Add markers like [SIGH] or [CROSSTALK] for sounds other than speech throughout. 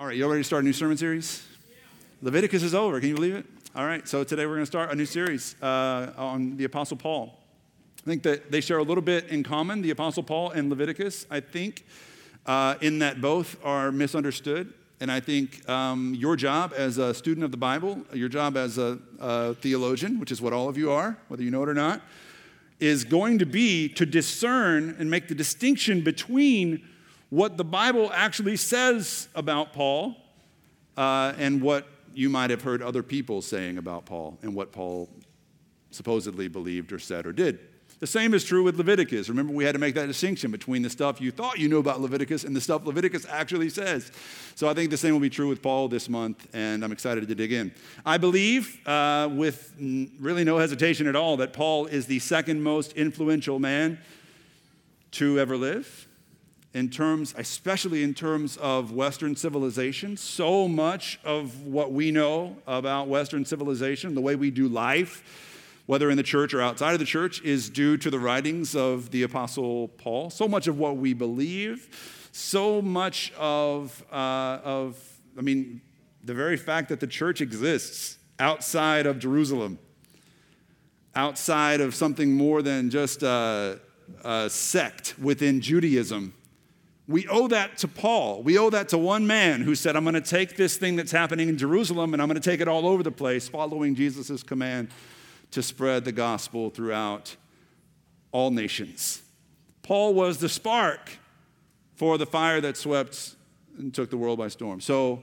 All right, you all ready to start a new sermon series? Leviticus is over. Can you believe it? All right, so today we're going to start a new series uh, on the Apostle Paul. I think that they share a little bit in common, the Apostle Paul and Leviticus. I think uh, in that both are misunderstood. And I think um, your job as a student of the Bible, your job as a, a theologian, which is what all of you are, whether you know it or not, is going to be to discern and make the distinction between what the Bible actually says about Paul uh, and what you might have heard other people saying about Paul and what Paul supposedly believed or said or did. The same is true with Leviticus. Remember, we had to make that distinction between the stuff you thought you knew about Leviticus and the stuff Leviticus actually says. So I think the same will be true with Paul this month, and I'm excited to dig in. I believe, uh, with really no hesitation at all, that Paul is the second most influential man to ever live in terms, especially in terms of Western civilization. So much of what we know about Western civilization, the way we do life, whether in the church or outside of the church, is due to the writings of the Apostle Paul. So much of what we believe, so much of, uh, of I mean, the very fact that the church exists outside of Jerusalem, outside of something more than just a, a sect within Judaism we owe that to Paul. We owe that to one man who said, I'm going to take this thing that's happening in Jerusalem and I'm going to take it all over the place, following Jesus' command to spread the gospel throughout all nations. Paul was the spark for the fire that swept and took the world by storm. So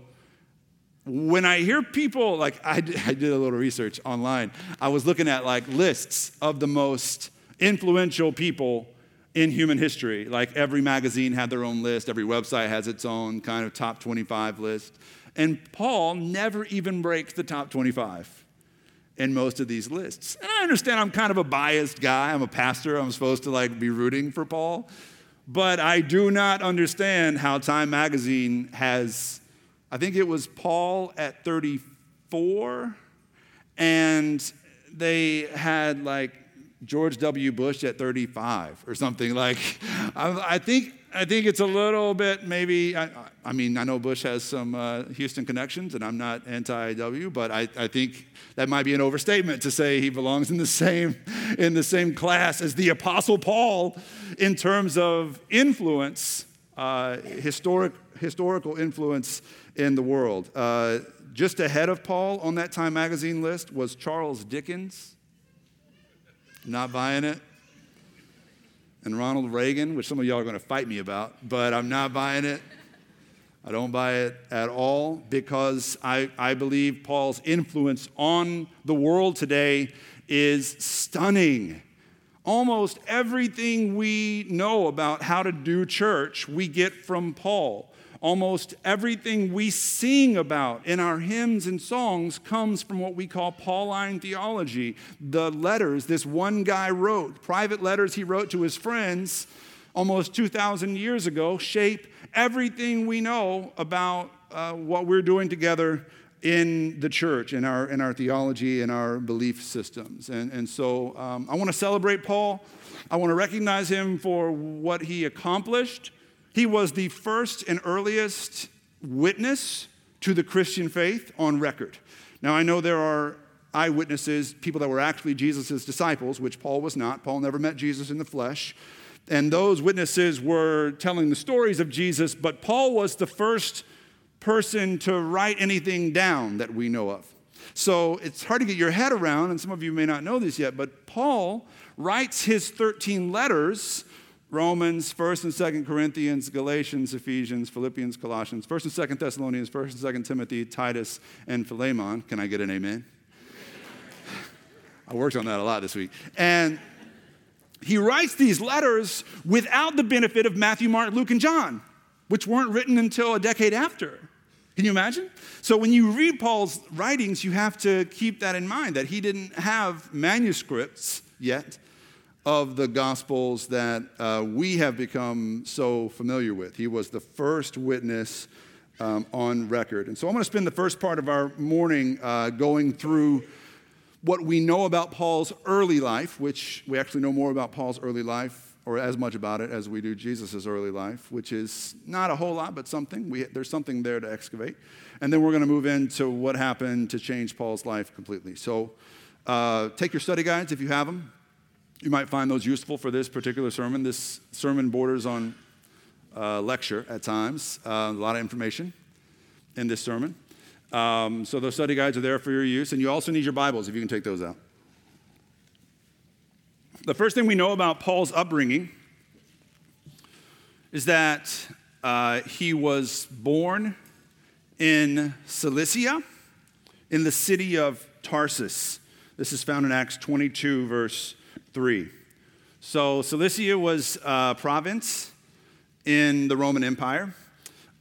when I hear people, like I did, I did a little research online, I was looking at like lists of the most influential people in human history. Like every magazine had their own list, every website has its own kind of top 25 list. And Paul never even breaks the top 25 in most of these lists. And I understand I'm kind of a biased guy. I'm a pastor. I'm supposed to like be rooting for Paul. But I do not understand how Time magazine has I think it was Paul at 34 and they had like George W. Bush at 35 or something. Like, I, I think I think it's a little bit maybe. I, I mean, I know Bush has some uh, Houston connections, and I'm not anti-W, but I, I think that might be an overstatement to say he belongs in the same in the same class as the Apostle Paul in terms of influence, uh, historic historical influence in the world. Uh, just ahead of Paul on that Time magazine list was Charles Dickens. Not buying it. And Ronald Reagan, which some of y'all are going to fight me about, but I'm not buying it. I don't buy it at all because I, I believe Paul's influence on the world today is stunning. Almost everything we know about how to do church, we get from Paul. Almost everything we sing about in our hymns and songs comes from what we call Pauline theology. The letters this one guy wrote, private letters he wrote to his friends almost 2,000 years ago, shape everything we know about uh, what we're doing together in the church, in our, in our theology, in our belief systems. And, and so um, I want to celebrate Paul. I want to recognize him for what he accomplished he was the first and earliest witness to the Christian faith on record. Now, I know there are eyewitnesses, people that were actually Jesus' disciples, which Paul was not. Paul never met Jesus in the flesh. And those witnesses were telling the stories of Jesus, but Paul was the first person to write anything down that we know of. So it's hard to get your head around, and some of you may not know this yet, but Paul writes his 13 letters Romans, 1st and 2nd Corinthians, Galatians, Ephesians, Philippians, Colossians, 1st and 2nd Thessalonians, 1st and 2nd Timothy, Titus, and Philemon. Can I get an amen? I worked on that a lot this week. And he writes these letters without the benefit of Matthew, Mark, Luke, and John, which weren't written until a decade after. Can you imagine? So when you read Paul's writings, you have to keep that in mind that he didn't have manuscripts yet of the Gospels that uh, we have become so familiar with. He was the first witness um, on record. And so I'm going to spend the first part of our morning uh, going through what we know about Paul's early life, which we actually know more about Paul's early life or as much about it as we do Jesus' early life, which is not a whole lot, but something. We, there's something there to excavate. And then we're going to move into what happened to change Paul's life completely. So uh, take your study guides if you have them. You might find those useful for this particular sermon. This sermon borders on uh, lecture at times, uh, a lot of information in this sermon. Um, so those study guides are there for your use, and you also need your Bibles if you can take those out. The first thing we know about Paul's upbringing is that uh, he was born in Cilicia, in the city of Tarsus. This is found in Acts 22, verse 3. So, Cilicia was a province in the Roman Empire,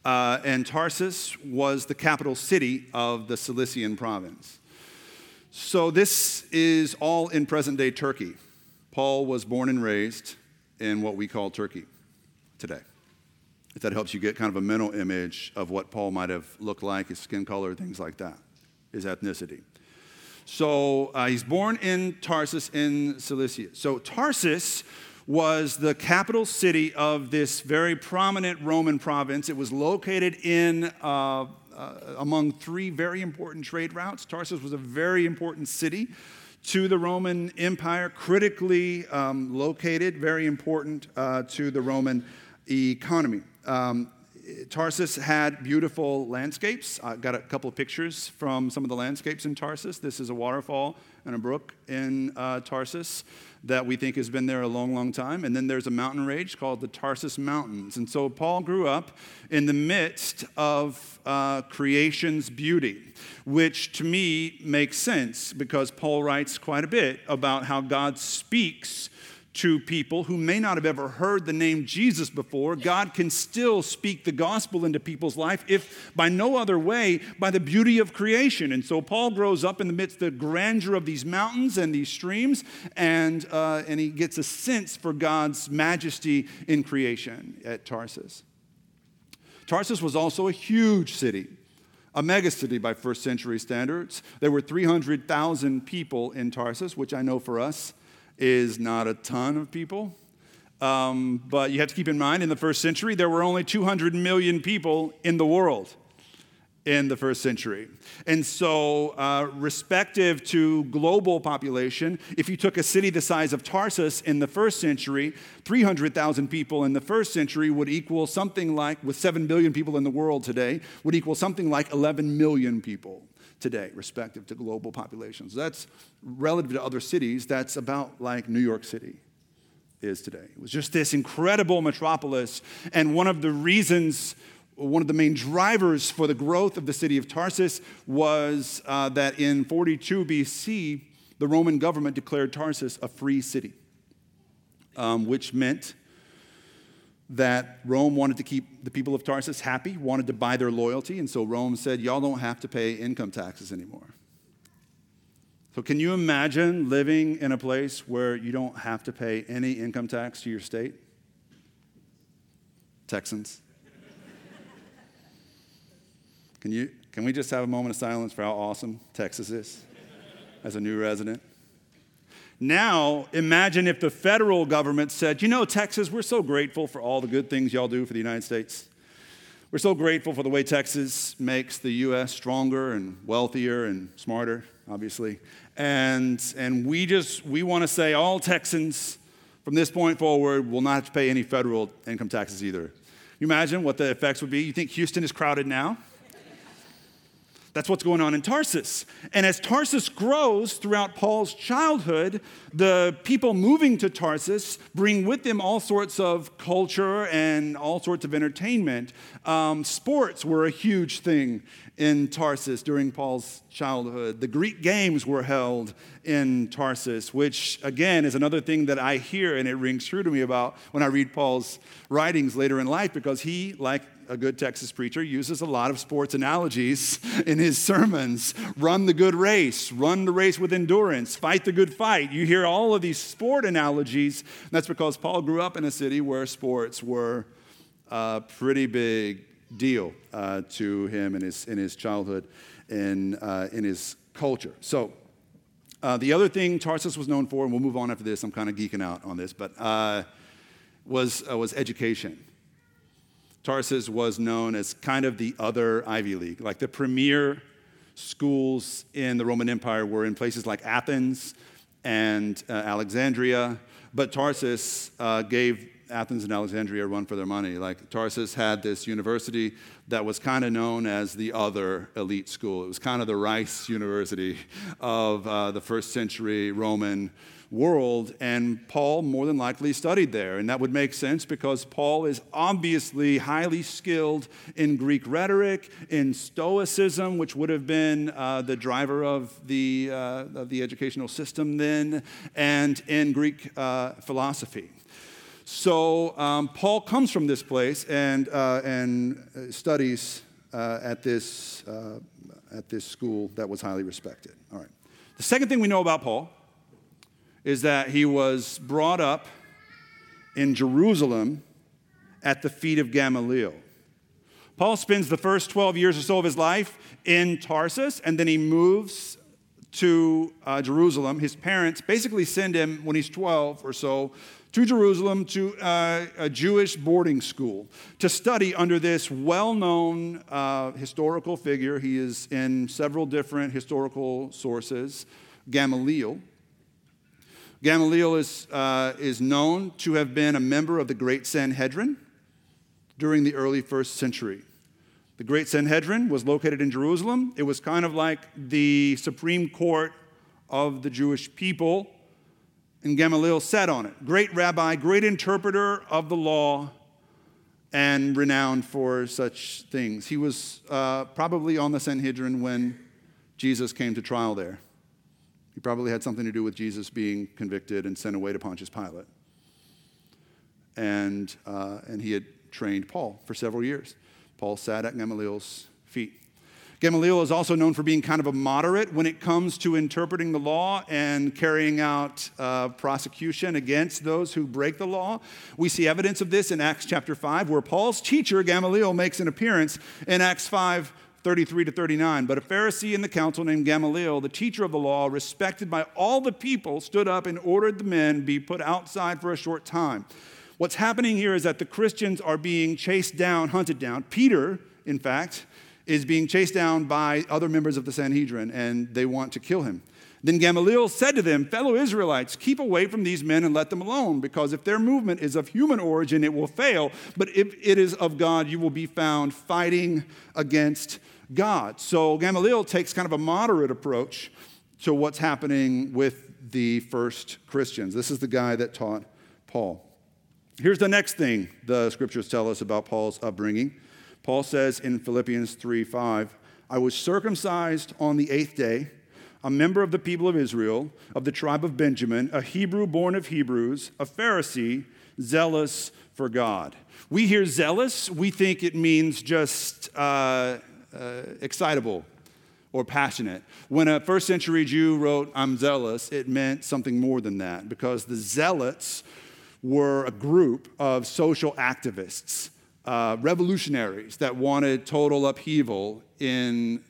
uh, and Tarsus was the capital city of the Cilician province. So, this is all in present day Turkey. Paul was born and raised in what we call Turkey today. If that helps you get kind of a mental image of what Paul might have looked like, his skin color, things like that, his ethnicity. So uh, he's born in Tarsus in Cilicia. So Tarsus was the capital city of this very prominent Roman province. It was located in uh, uh, among three very important trade routes. Tarsus was a very important city to the Roman Empire, critically um, located, very important uh, to the Roman economy. Um, Tarsus had beautiful landscapes. I got a couple of pictures from some of the landscapes in Tarsus. This is a waterfall and a brook in uh, Tarsus that we think has been there a long, long time. And then there's a mountain range called the Tarsus Mountains. And so Paul grew up in the midst of uh, creation's beauty, which to me makes sense because Paul writes quite a bit about how God speaks to people who may not have ever heard the name Jesus before, God can still speak the gospel into people's life if by no other way, by the beauty of creation. And so Paul grows up in the midst of the grandeur of these mountains and these streams, and, uh, and he gets a sense for God's majesty in creation at Tarsus. Tarsus was also a huge city a megacity by first century standards. There were 300,000 people in Tarsus, which I know for us is not a ton of people. Um, but you have to keep in mind, in the first century, there were only 200 million people in the world in the first century. And so, uh, respective to global population, if you took a city the size of Tarsus in the first century, 300,000 people in the first century would equal something like, with 7 billion people in the world today, would equal something like 11 million people today, respective to global populations. That's relative to other cities, that's about like New York City is today. It was just this incredible metropolis, and one of the reasons one of the main drivers for the growth of the city of Tarsus was uh, that in 42 BC, the Roman government declared Tarsus a free city, um, which meant that Rome wanted to keep the people of Tarsus happy, wanted to buy their loyalty, and so Rome said, Y'all don't have to pay income taxes anymore. So, can you imagine living in a place where you don't have to pay any income tax to your state? Texans. Can, you, can we just have a moment of silence for how awesome Texas is as a new resident? Now, imagine if the federal government said, you know, Texas, we're so grateful for all the good things y'all do for the United States. We're so grateful for the way Texas makes the U.S. stronger and wealthier and smarter, obviously. And, and we just, we want to say all Texans from this point forward will not pay any federal income taxes either. You imagine what the effects would be? You think Houston is crowded now? That's what's going on in Tarsus. And as Tarsus grows throughout Paul's childhood, the people moving to Tarsus bring with them all sorts of culture and all sorts of entertainment. Um, sports were a huge thing in Tarsus during Paul's childhood. The Greek games were held in Tarsus, which again is another thing that I hear and it rings true to me about when I read Paul's writings later in life because he, like a good Texas preacher, uses a lot of sports analogies [LAUGHS] in his sermons. Run the good race, run the race with endurance, fight the good fight. You hear all of these sport analogies. That's because Paul grew up in a city where sports were a pretty big deal uh, to him in his, in his childhood and uh, in his culture. So, uh, the other thing Tarsus was known for, and we'll move on after this, I'm kind of geeking out on this, but uh, was, uh, was education. Tarsus was known as kind of the other Ivy League. Like the premier schools in the Roman Empire were in places like Athens and uh, Alexandria, but Tarsus uh, gave Athens and Alexandria a run for their money. Like Tarsus had this university that was kind of known as the other elite school. It was kind of the Rice University of uh, the first century Roman world, and Paul more than likely studied there. And that would make sense because Paul is obviously highly skilled in Greek rhetoric, in Stoicism, which would have been uh, the driver of the, uh, of the educational system then, and in Greek uh, philosophy. So um, Paul comes from this place and, uh, and studies uh, at, this, uh, at this school that was highly respected. All right. The second thing we know about Paul is that he was brought up in Jerusalem at the feet of Gamaliel. Paul spends the first 12 years or so of his life in Tarsus, and then he moves to uh, Jerusalem. His parents basically send him when he's 12 or so to Jerusalem to uh, a Jewish boarding school to study under this well known uh, historical figure. He is in several different historical sources, Gamaliel. Gamaliel is, uh, is known to have been a member of the Great Sanhedrin during the early first century. The Great Sanhedrin was located in Jerusalem. It was kind of like the Supreme Court of the Jewish people, and Gamaliel sat on it. Great rabbi, great interpreter of the law, and renowned for such things. He was uh, probably on the Sanhedrin when Jesus came to trial there. He probably had something to do with Jesus being convicted and sent away to Pontius Pilate. And, uh, and he had trained Paul for several years. Paul sat at Gamaliel's feet. Gamaliel is also known for being kind of a moderate when it comes to interpreting the law and carrying out uh, prosecution against those who break the law. We see evidence of this in Acts chapter 5, where Paul's teacher, Gamaliel, makes an appearance in Acts 5 33 to 39. But a Pharisee in the council named Gamaliel, the teacher of the law, respected by all the people, stood up and ordered the men be put outside for a short time. What's happening here is that the Christians are being chased down, hunted down. Peter, in fact, is being chased down by other members of the Sanhedrin, and they want to kill him. Then Gamaliel said to them, Fellow Israelites, keep away from these men and let them alone, because if their movement is of human origin, it will fail. But if it is of God, you will be found fighting against God. So Gamaliel takes kind of a moderate approach to what's happening with the first Christians. This is the guy that taught Paul. Here's the next thing the scriptures tell us about Paul's upbringing. Paul says in Philippians 3 5, I was circumcised on the eighth day, a member of the people of Israel, of the tribe of Benjamin, a Hebrew born of Hebrews, a Pharisee, zealous for God. We hear zealous, we think it means just uh, uh, excitable or passionate. When a first century Jew wrote, I'm zealous, it meant something more than that because the zealots were a group of social activists, uh, revolutionaries that wanted total upheaval in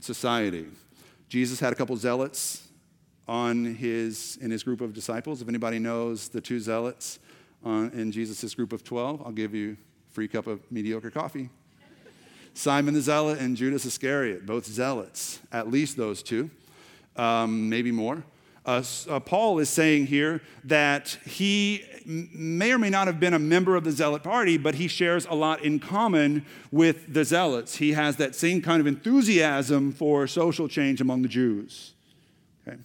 society. Jesus had a couple zealots on his, in his group of disciples. If anybody knows the two zealots on, in Jesus' group of 12, I'll give you a free cup of mediocre coffee. Simon the Zealot and Judas Iscariot, both zealots, at least those two, um, maybe more. Uh, uh, Paul is saying here that he may or may not have been a member of the Zealot party, but he shares a lot in common with the Zealots. He has that same kind of enthusiasm for social change among the Jews. Okay?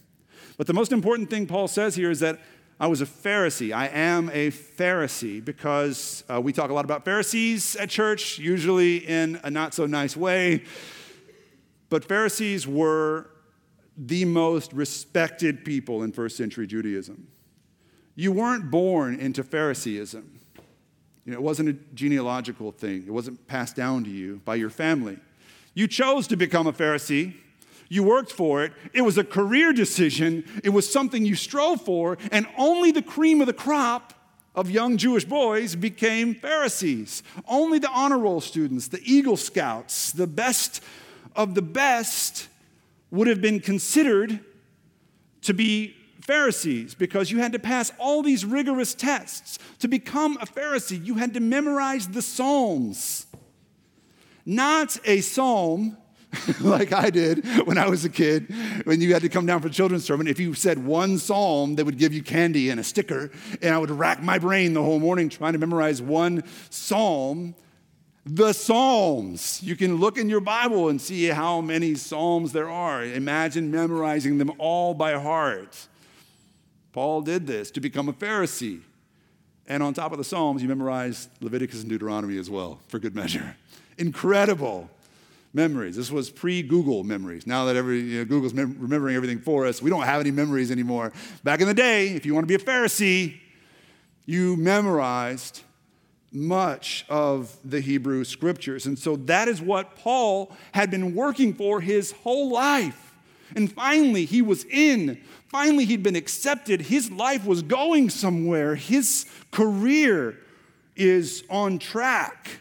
But the most important thing Paul says here is that I was a Pharisee. I am a Pharisee because uh, we talk a lot about Pharisees at church, usually in a not so nice way. But Pharisees were the most respected people in first century Judaism. You weren't born into Phariseeism. You know, it wasn't a genealogical thing, it wasn't passed down to you by your family. You chose to become a Pharisee you worked for it. It was a career decision. It was something you strove for. And only the cream of the crop of young Jewish boys became Pharisees. Only the honor roll students, the Eagle Scouts, the best of the best would have been considered to be Pharisees because you had to pass all these rigorous tests. To become a Pharisee, you had to memorize the Psalms. Not a psalm [LAUGHS] like I did when I was a kid, when you had to come down for children's sermon. If you said one psalm, they would give you candy and a sticker, and I would rack my brain the whole morning trying to memorize one psalm. The Psalms. You can look in your Bible and see how many Psalms there are. Imagine memorizing them all by heart. Paul did this to become a Pharisee. And on top of the Psalms, you memorized Leviticus and Deuteronomy as well, for good measure. Incredible memories. This was pre Google memories. Now that every, you know, Google's mem- remembering everything for us, we don't have any memories anymore. Back in the day, if you want to be a Pharisee, you memorized much of the Hebrew scriptures. And so that is what Paul had been working for his whole life. And finally, he was in. Finally, he'd been accepted. His life was going somewhere. His career is on track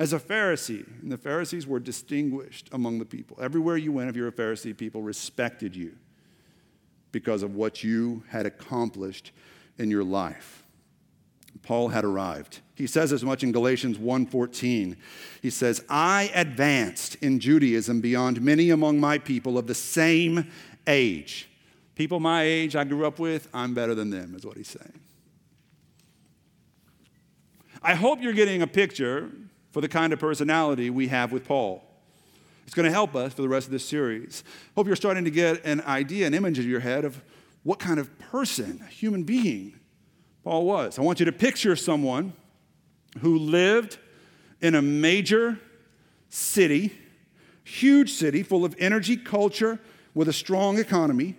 as a Pharisee. And the Pharisees were distinguished among the people. Everywhere you went, if you're a Pharisee, people respected you because of what you had accomplished in your life. Paul had arrived. He says as much in Galatians 1:14. He says, "I advanced in Judaism beyond many among my people of the same age." People my age I grew up with, I'm better than them, is what he's saying. I hope you're getting a picture for the kind of personality we have with Paul. It's going to help us for the rest of this series. Hope you're starting to get an idea, an image in your head of what kind of person, human being, Paul was. I want you to picture someone who lived in a major city, huge city full of energy, culture, with a strong economy.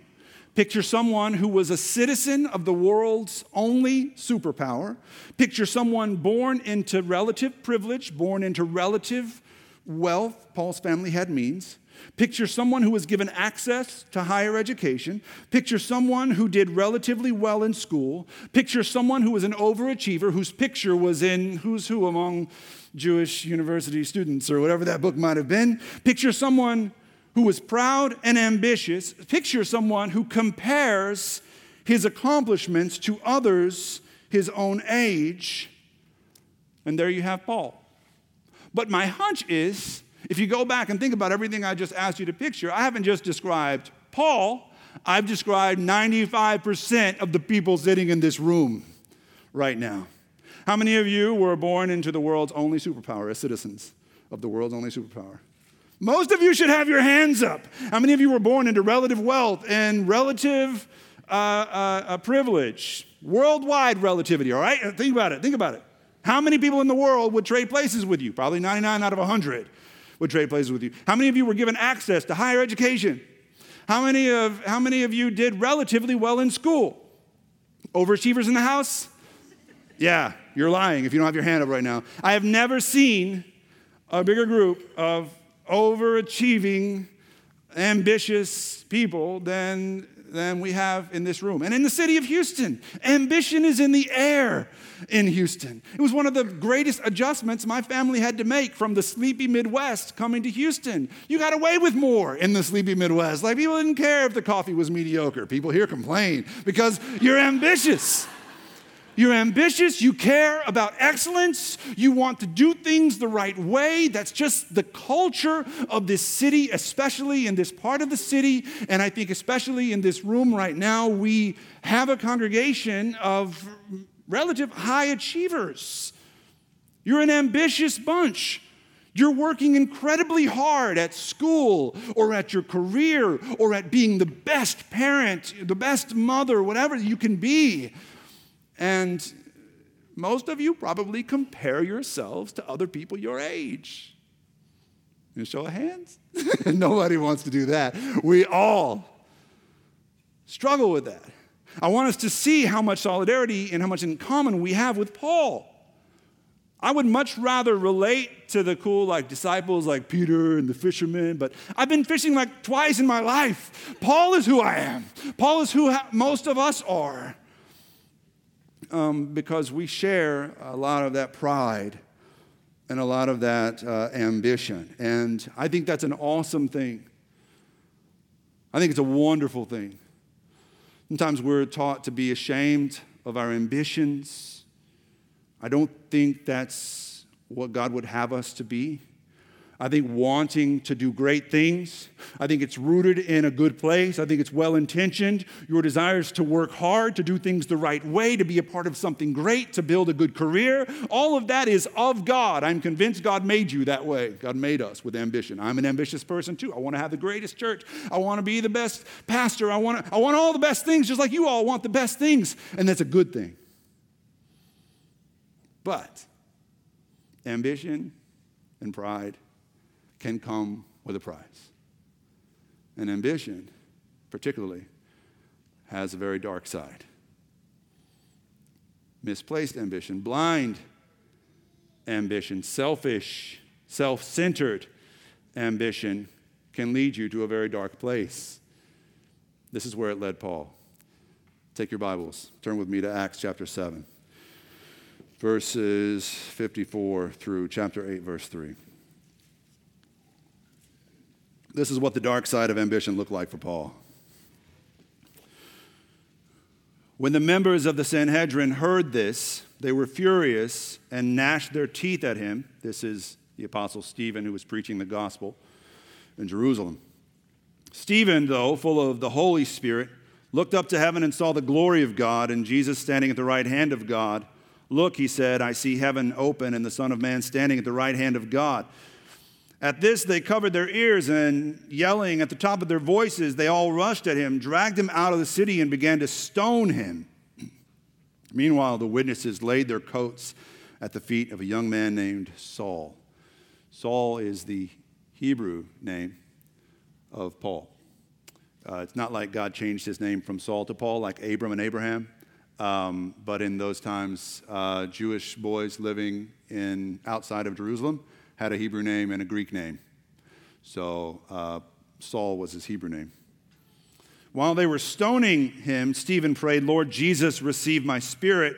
Picture someone who was a citizen of the world's only superpower. Picture someone born into relative privilege, born into relative wealth. Paul's family had means. Picture someone who was given access to higher education. Picture someone who did relatively well in school. Picture someone who was an overachiever whose picture was in Who's Who Among Jewish University Students or whatever that book might have been. Picture someone who was proud and ambitious. Picture someone who compares his accomplishments to others his own age. And there you have Paul. But my hunch is if you go back and think about everything I just asked you to picture, I haven't just described Paul, I've described 95% of the people sitting in this room right now. How many of you were born into the world's only superpower as citizens of the world's only superpower? Most of you should have your hands up. How many of you were born into relative wealth and relative uh, uh, uh, privilege? Worldwide relativity, all right? Think about it. Think about it. How many people in the world would trade places with you? Probably 99 out of 100 would trade places with you? How many of you were given access to higher education? How many of, how many of you did relatively well in school? Overachievers in the house? Yeah, you're lying if you don't have your hand up right now. I have never seen a bigger group of overachieving, ambitious people than than we have in this room. And in the city of Houston, ambition is in the air in Houston. It was one of the greatest adjustments my family had to make from the sleepy Midwest coming to Houston. You got away with more in the sleepy Midwest. Like people didn't care if the coffee was mediocre. People here complain because you're ambitious. You're ambitious, you care about excellence, you want to do things the right way. That's just the culture of this city, especially in this part of the city. And I think, especially in this room right now, we have a congregation of relative high achievers. You're an ambitious bunch. You're working incredibly hard at school or at your career or at being the best parent, the best mother, whatever you can be. And most of you probably compare yourselves to other people your age. You show of hands? [LAUGHS] Nobody wants to do that. We all struggle with that. I want us to see how much solidarity and how much in common we have with Paul. I would much rather relate to the cool like disciples like Peter and the fishermen, but I've been fishing like twice in my life. Paul is who I am. Paul is who ha- most of us are um, because we share a lot of that pride and a lot of that uh, ambition. And I think that's an awesome thing. I think it's a wonderful thing. Sometimes we're taught to be ashamed of our ambitions. I don't think that's what God would have us to be. I think wanting to do great things. I think it's rooted in a good place. I think it's well intentioned. Your desires to work hard, to do things the right way, to be a part of something great, to build a good career. All of that is of God. I'm convinced God made you that way. God made us with ambition. I'm an ambitious person too. I want to have the greatest church. I want to be the best pastor. I want, to, I want all the best things, just like you all want the best things. And that's a good thing. But ambition and pride can come with a price. And ambition, particularly, has a very dark side. Misplaced ambition, blind ambition, selfish, self centered ambition can lead you to a very dark place. This is where it led Paul. Take your Bibles, turn with me to Acts chapter 7, verses 54 through chapter 8, verse 3. This is what the dark side of ambition looked like for Paul. When the members of the Sanhedrin heard this, they were furious and gnashed their teeth at him. This is the Apostle Stephen who was preaching the gospel in Jerusalem. Stephen, though, full of the Holy Spirit, looked up to heaven and saw the glory of God and Jesus standing at the right hand of God. Look, he said, I see heaven open and the Son of Man standing at the right hand of God. At this, they covered their ears and, yelling at the top of their voices, they all rushed at him, dragged him out of the city, and began to stone him. [CLEARS THROAT] Meanwhile, the witnesses laid their coats at the feet of a young man named Saul. Saul is the Hebrew name of Paul. Uh, it's not like God changed his name from Saul to Paul, like Abram and Abraham. Um, but in those times, uh, Jewish boys living in outside of Jerusalem had a Hebrew name and a Greek name. So uh, Saul was his Hebrew name. While they were stoning him, Stephen prayed, Lord Jesus, receive my spirit.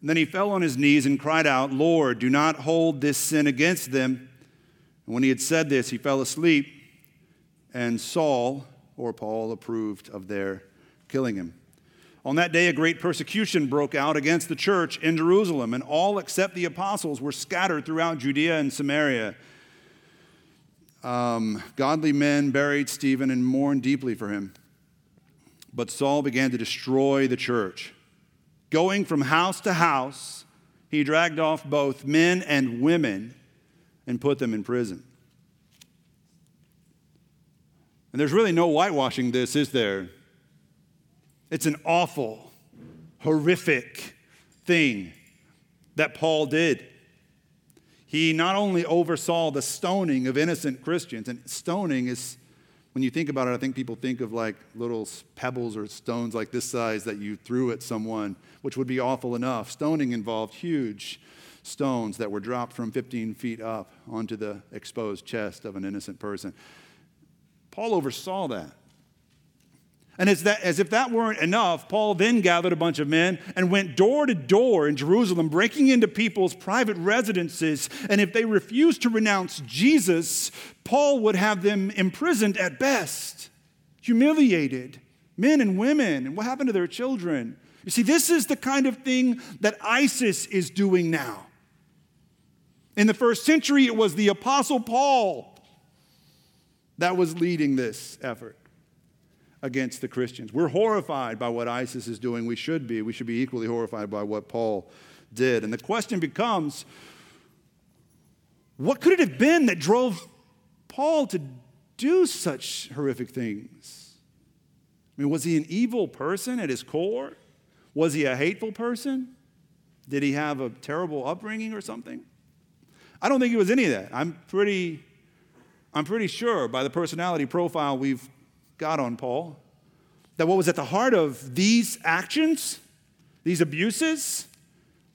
And then he fell on his knees and cried out, Lord, do not hold this sin against them. And when he had said this, he fell asleep, and Saul, or Paul, approved of their killing him. On that day, a great persecution broke out against the church in Jerusalem, and all except the apostles were scattered throughout Judea and Samaria. Um, godly men buried Stephen and mourned deeply for him. But Saul began to destroy the church. Going from house to house, he dragged off both men and women and put them in prison. And there's really no whitewashing this, is there? It's an awful, horrific thing that Paul did. He not only oversaw the stoning of innocent Christians, and stoning is, when you think about it, I think people think of like little pebbles or stones like this size that you threw at someone, which would be awful enough. Stoning involved huge stones that were dropped from 15 feet up onto the exposed chest of an innocent person. Paul oversaw that. And as, that, as if that weren't enough, Paul then gathered a bunch of men and went door to door in Jerusalem, breaking into people's private residences. And if they refused to renounce Jesus, Paul would have them imprisoned at best, humiliated, men and women. And what happened to their children? You see, this is the kind of thing that ISIS is doing now. In the first century, it was the Apostle Paul that was leading this effort against the Christians. We're horrified by what ISIS is doing. We should be. We should be equally horrified by what Paul did. And the question becomes what could it have been that drove Paul to do such horrific things? I mean, was he an evil person at his core? Was he a hateful person? Did he have a terrible upbringing or something? I don't think he was any of that. I'm pretty, I'm pretty sure by the personality profile we've got on Paul. That what was at the heart of these actions, these abuses,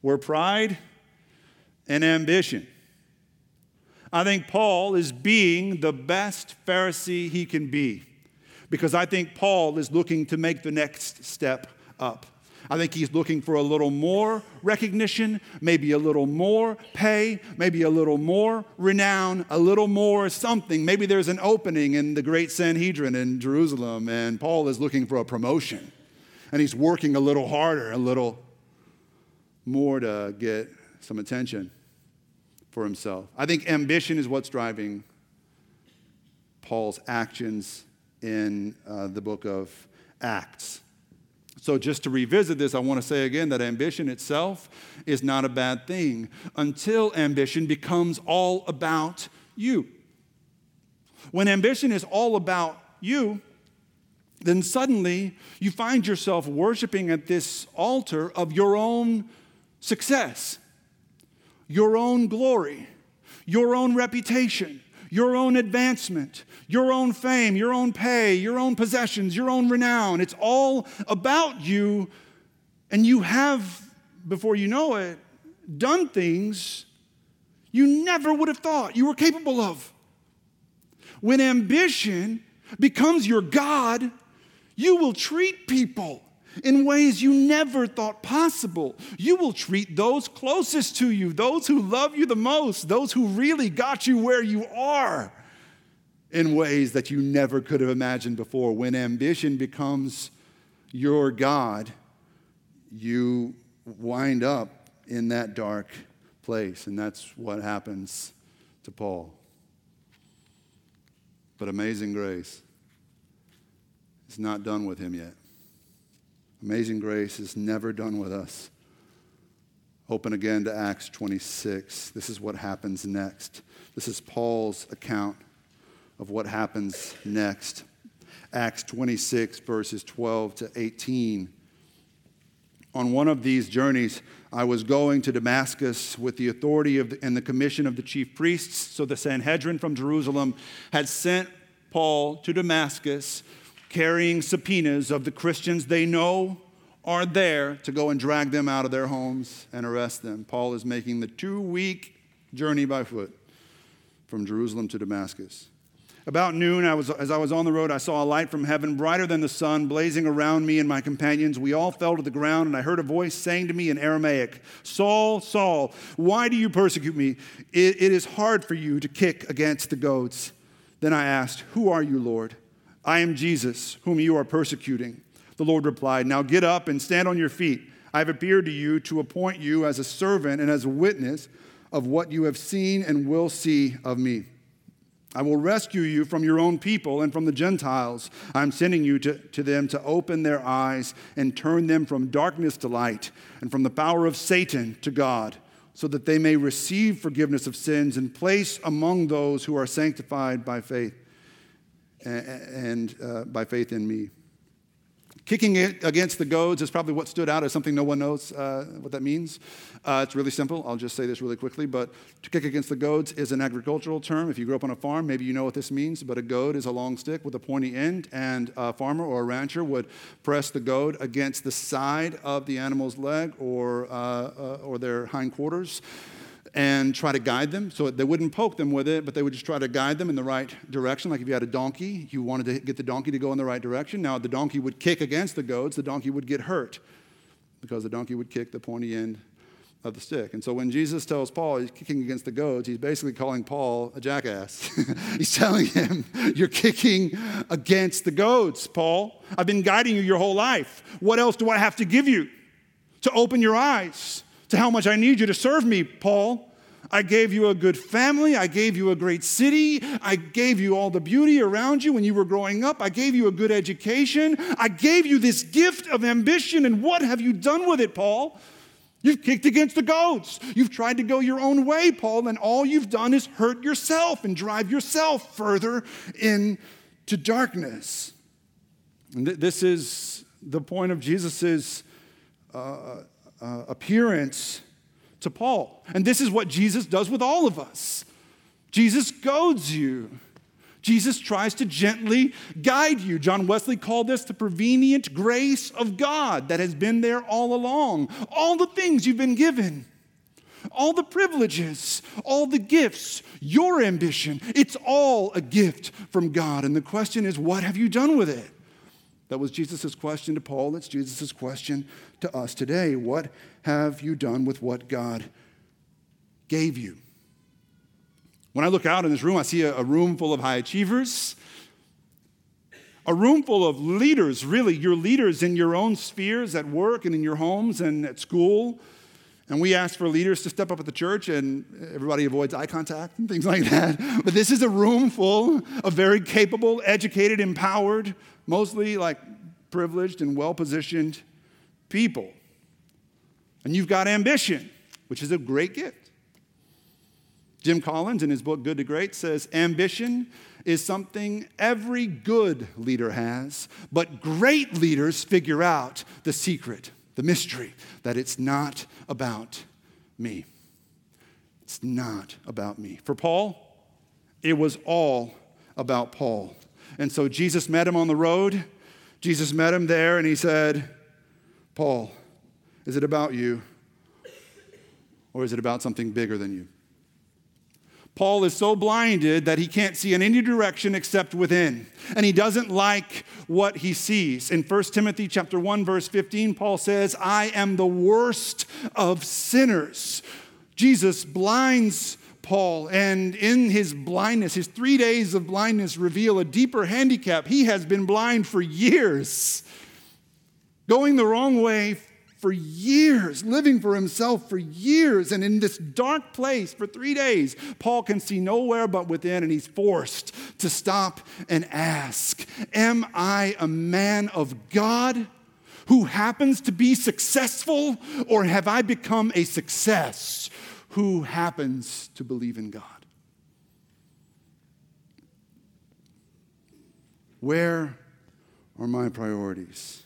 were pride and ambition. I think Paul is being the best Pharisee he can be because I think Paul is looking to make the next step up. I think he's looking for a little more recognition, maybe a little more pay, maybe a little more renown, a little more something. Maybe there's an opening in the great Sanhedrin in Jerusalem, and Paul is looking for a promotion. and he's working a little harder, a little more to get some attention for himself. I think ambition is what's driving Paul's actions in uh, the book of Acts. So, just to revisit this, I want to say again that ambition itself is not a bad thing until ambition becomes all about you. When ambition is all about you, then suddenly you find yourself worshiping at this altar of your own success, your own glory, your own reputation, your own advancement, your own fame, your own pay, your own possessions, your own renown. It's all about you, and you have, before you know it, done things you never would have thought you were capable of. When ambition becomes your God, you will treat people in ways you never thought possible. You will treat those closest to you, those who love you the most, those who really got you where you are, in ways that you never could have imagined before. When ambition becomes your God, you wind up in that dark place. And that's what happens to Paul. But amazing grace is not done with him yet. Amazing grace is never done with us. Open again to Acts 26. This is what happens next. This is Paul's account of what happens next. Acts 26, verses 12 to 18. On one of these journeys, I was going to Damascus with the authority of the, and the commission of the chief priests. So the Sanhedrin from Jerusalem had sent Paul to Damascus carrying subpoenas of the Christians they know are there to go and drag them out of their homes and arrest them. Paul is making the two week journey by foot from Jerusalem to Damascus. About noon, I was, as I was on the road, I saw a light from heaven, brighter than the sun, blazing around me and my companions. We all fell to the ground, and I heard a voice saying to me in Aramaic, Saul, Saul, why do you persecute me? it, it is hard for you to kick against the goads. Then I asked, Who are you, Lord? I am Jesus, whom you are persecuting. The Lord replied, Now get up and stand on your feet. I have appeared to you to appoint you as a servant and as a witness of what you have seen and will see of me. I will rescue you from your own people and from the Gentiles. I'm sending you to, to them to open their eyes and turn them from darkness to light and from the power of Satan to God, so that they may receive forgiveness of sins and place among those who are sanctified by faith and, uh, by faith in me. Kicking it against the goads is probably what stood out as something no one knows uh, what that means. Uh, it's really simple. I'll just say this really quickly. But to kick against the goads is an agricultural term. If you grew up on a farm, maybe you know what this means. But a goad is a long stick with a pointy end, and a farmer or a rancher would press the goad against the side of the animal's leg or, uh, uh or their hindquarters and try to guide them. So they wouldn't poke them with it, but they would just try to guide them in the right direction. Like if you had a donkey, you wanted to get the donkey to go in the right direction. Now, the donkey would kick against the goads, the donkey would get hurt because the donkey would kick the pointy end of the stick. And so when Jesus tells Paul he's kicking against the goads, he's basically calling Paul a jackass. [LAUGHS] he's telling him, You're kicking against the goads, Paul. I've been guiding you your whole life. What else do I have to give you to open your eyes? To how much I need you to serve me, Paul. I gave you a good family. I gave you a great city. I gave you all the beauty around you when you were growing up. I gave you a good education. I gave you this gift of ambition. And what have you done with it, Paul? You've kicked against the goads. You've tried to go your own way, Paul, and all you've done is hurt yourself and drive yourself further into darkness. And th- this is the point of Jesus's uh, uh, appearance to Paul. And this is what Jesus does with all of us. Jesus goads you. Jesus tries to gently guide you. John Wesley called this the prevenient grace of God that has been there all along. All the things you've been given, all the privileges, all the gifts, your ambition, it's all a gift from God. And the question is, what have you done with it? That was Jesus' question to Paul. That's Jesus' question to us today. What have you done with what God gave you? When I look out in this room, I see a, a room full of high achievers. a room full of leaders, really, your leaders in your own spheres at work and in your homes and at school. And we ask for leaders to step up at the church, and everybody avoids eye contact and things like that. [LAUGHS] But this is a room full of very capable, educated, empowered, mostly like privileged and well positioned people. And you've got ambition, which is a great gift. Jim Collins, in his book Good to Great, says ambition is something every good leader has, but great leaders figure out the secret, the mystery, that it's not about me. It's not about me. For Paul, it was all about Paul. And so Jesus met him on the road. Jesus met him there and he said, Paul, is it about you or is it about something bigger than you? Paul is so blinded that he can't see in any direction except within. And he doesn't like what he sees. In 1 Timothy chapter 1 verse 15 Paul says, "I am the worst of sinners." Jesus blinds Paul, and in his blindness, his three days of blindness reveal a deeper handicap. He has been blind for years, going the wrong way for years, living for himself for years. And in this dark place for three days, Paul can see nowhere but within, and he's forced to stop and ask Am I a man of God who happens to be successful, or have I become a success who happens to believe in God? Where are my priorities?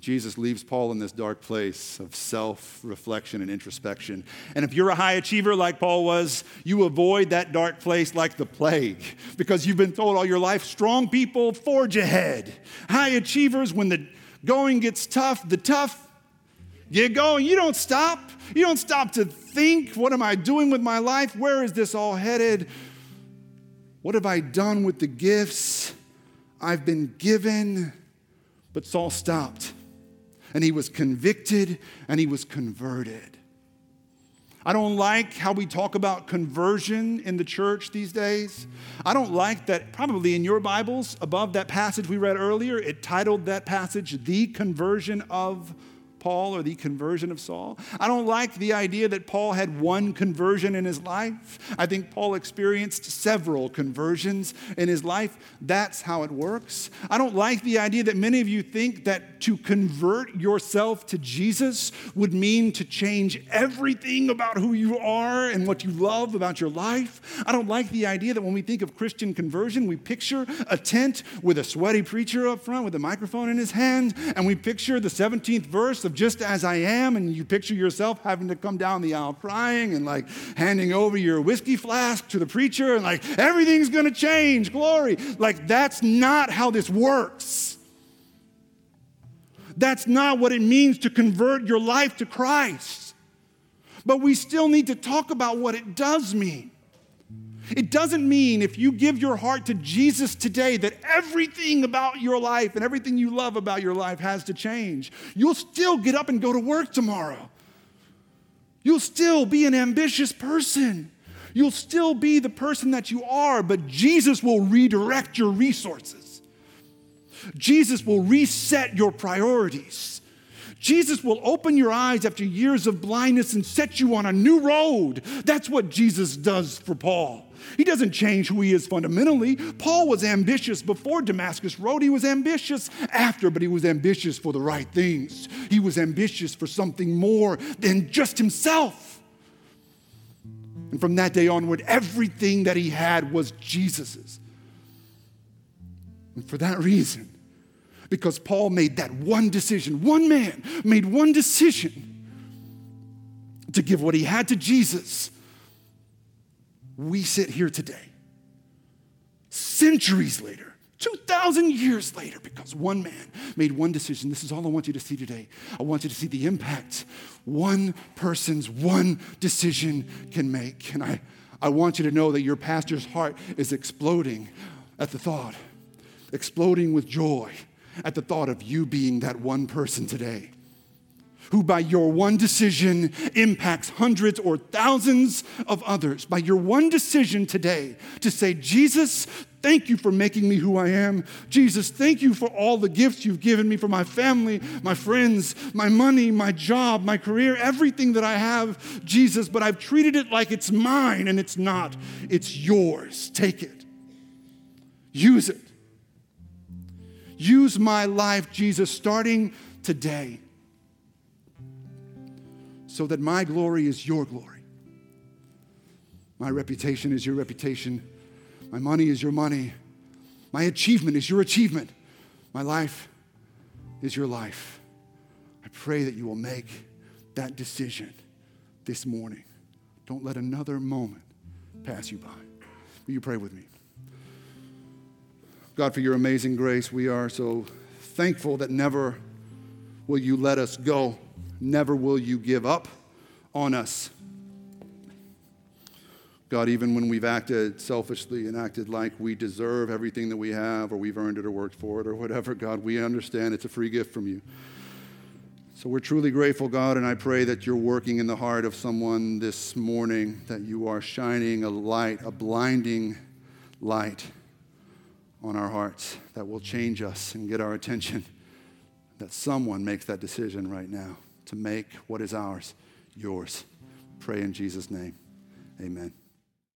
Jesus leaves Paul in this dark place of self reflection and introspection. And if you're a high achiever like Paul was, you avoid that dark place like the plague because you've been told all your life strong people forge ahead. High achievers, when the going gets tough, the tough get going. You don't stop. You don't stop to think, what am I doing with my life? Where is this all headed? What have I done with the gifts I've been given? But Saul stopped and he was convicted and he was converted. I don't like how we talk about conversion in the church these days. I don't like that, probably in your Bibles, above that passage we read earlier, it titled that passage, The Conversion of Paul or the conversion of Saul. I don't like the idea that Paul had one conversion in his life. I think Paul experienced several conversions in his life. That's how it works. I don't like the idea that many of you think that to convert yourself to Jesus would mean to change everything about who you are and what you love about your life. I don't like the idea that when we think of Christian conversion, we picture a tent with a sweaty preacher up front with a microphone in his hand, and we picture the 17th verse of just as I am, and you picture yourself having to come down the aisle crying and like handing over your whiskey flask to the preacher and like everything's gonna change, glory. Like that's not how this works. That's not what it means to convert your life to Christ. But we still need to talk about what it does mean. It doesn't mean if you give your heart to Jesus today that everything about your life and everything you love about your life has to change. You'll still get up and go to work tomorrow. You'll still be an ambitious person. You'll still be the person that you are, but Jesus will redirect your resources. Jesus will reset your priorities. Jesus will open your eyes after years of blindness and set you on a new road. That's what Jesus does for Paul. He doesn't change who he is fundamentally. Paul was ambitious before Damascus Road. He was ambitious after, but he was ambitious for the right things. He was ambitious for something more than just himself. And from that day onward, everything that he had was Jesus's. And for that reason, because Paul made that one decision, one man made one decision to give what he had to Jesus we sit here today, centuries later, 2,000 years later, because one man made one decision. This is all I want you to see today. I want you to see the impact one person's one decision can make. And I, I want you to know that your pastor's heart is exploding at the thought, exploding with joy at the thought of you being that one person today who by your one decision impacts hundreds or thousands of others. By your one decision today to say, Jesus, thank you for making me who I am. Jesus, thank you for all the gifts you've given me for my family, my friends, my money, my job, my career, everything that I have, Jesus, but I've treated it like it's mine and it's not. It's yours. Take it. Use it. Use my life, Jesus, starting today so that my glory is your glory. My reputation is your reputation. My money is your money. My achievement is your achievement. My life is your life. I pray that you will make that decision this morning. Don't let another moment pass you by. Will you pray with me? God, for your amazing grace, we are so thankful that never will you let us go, never will you give up on us. God, even when we've acted selfishly and acted like we deserve everything that we have, or we've earned it or worked for it, or whatever, God, we understand it's a free gift from you. So we're truly grateful, God, and I pray that you're working in the heart of someone this morning, that you are shining a light, a blinding light on our hearts that will change us and get our attention. That someone makes that decision right now to make what is ours yours. Pray in Jesus' name. Amen.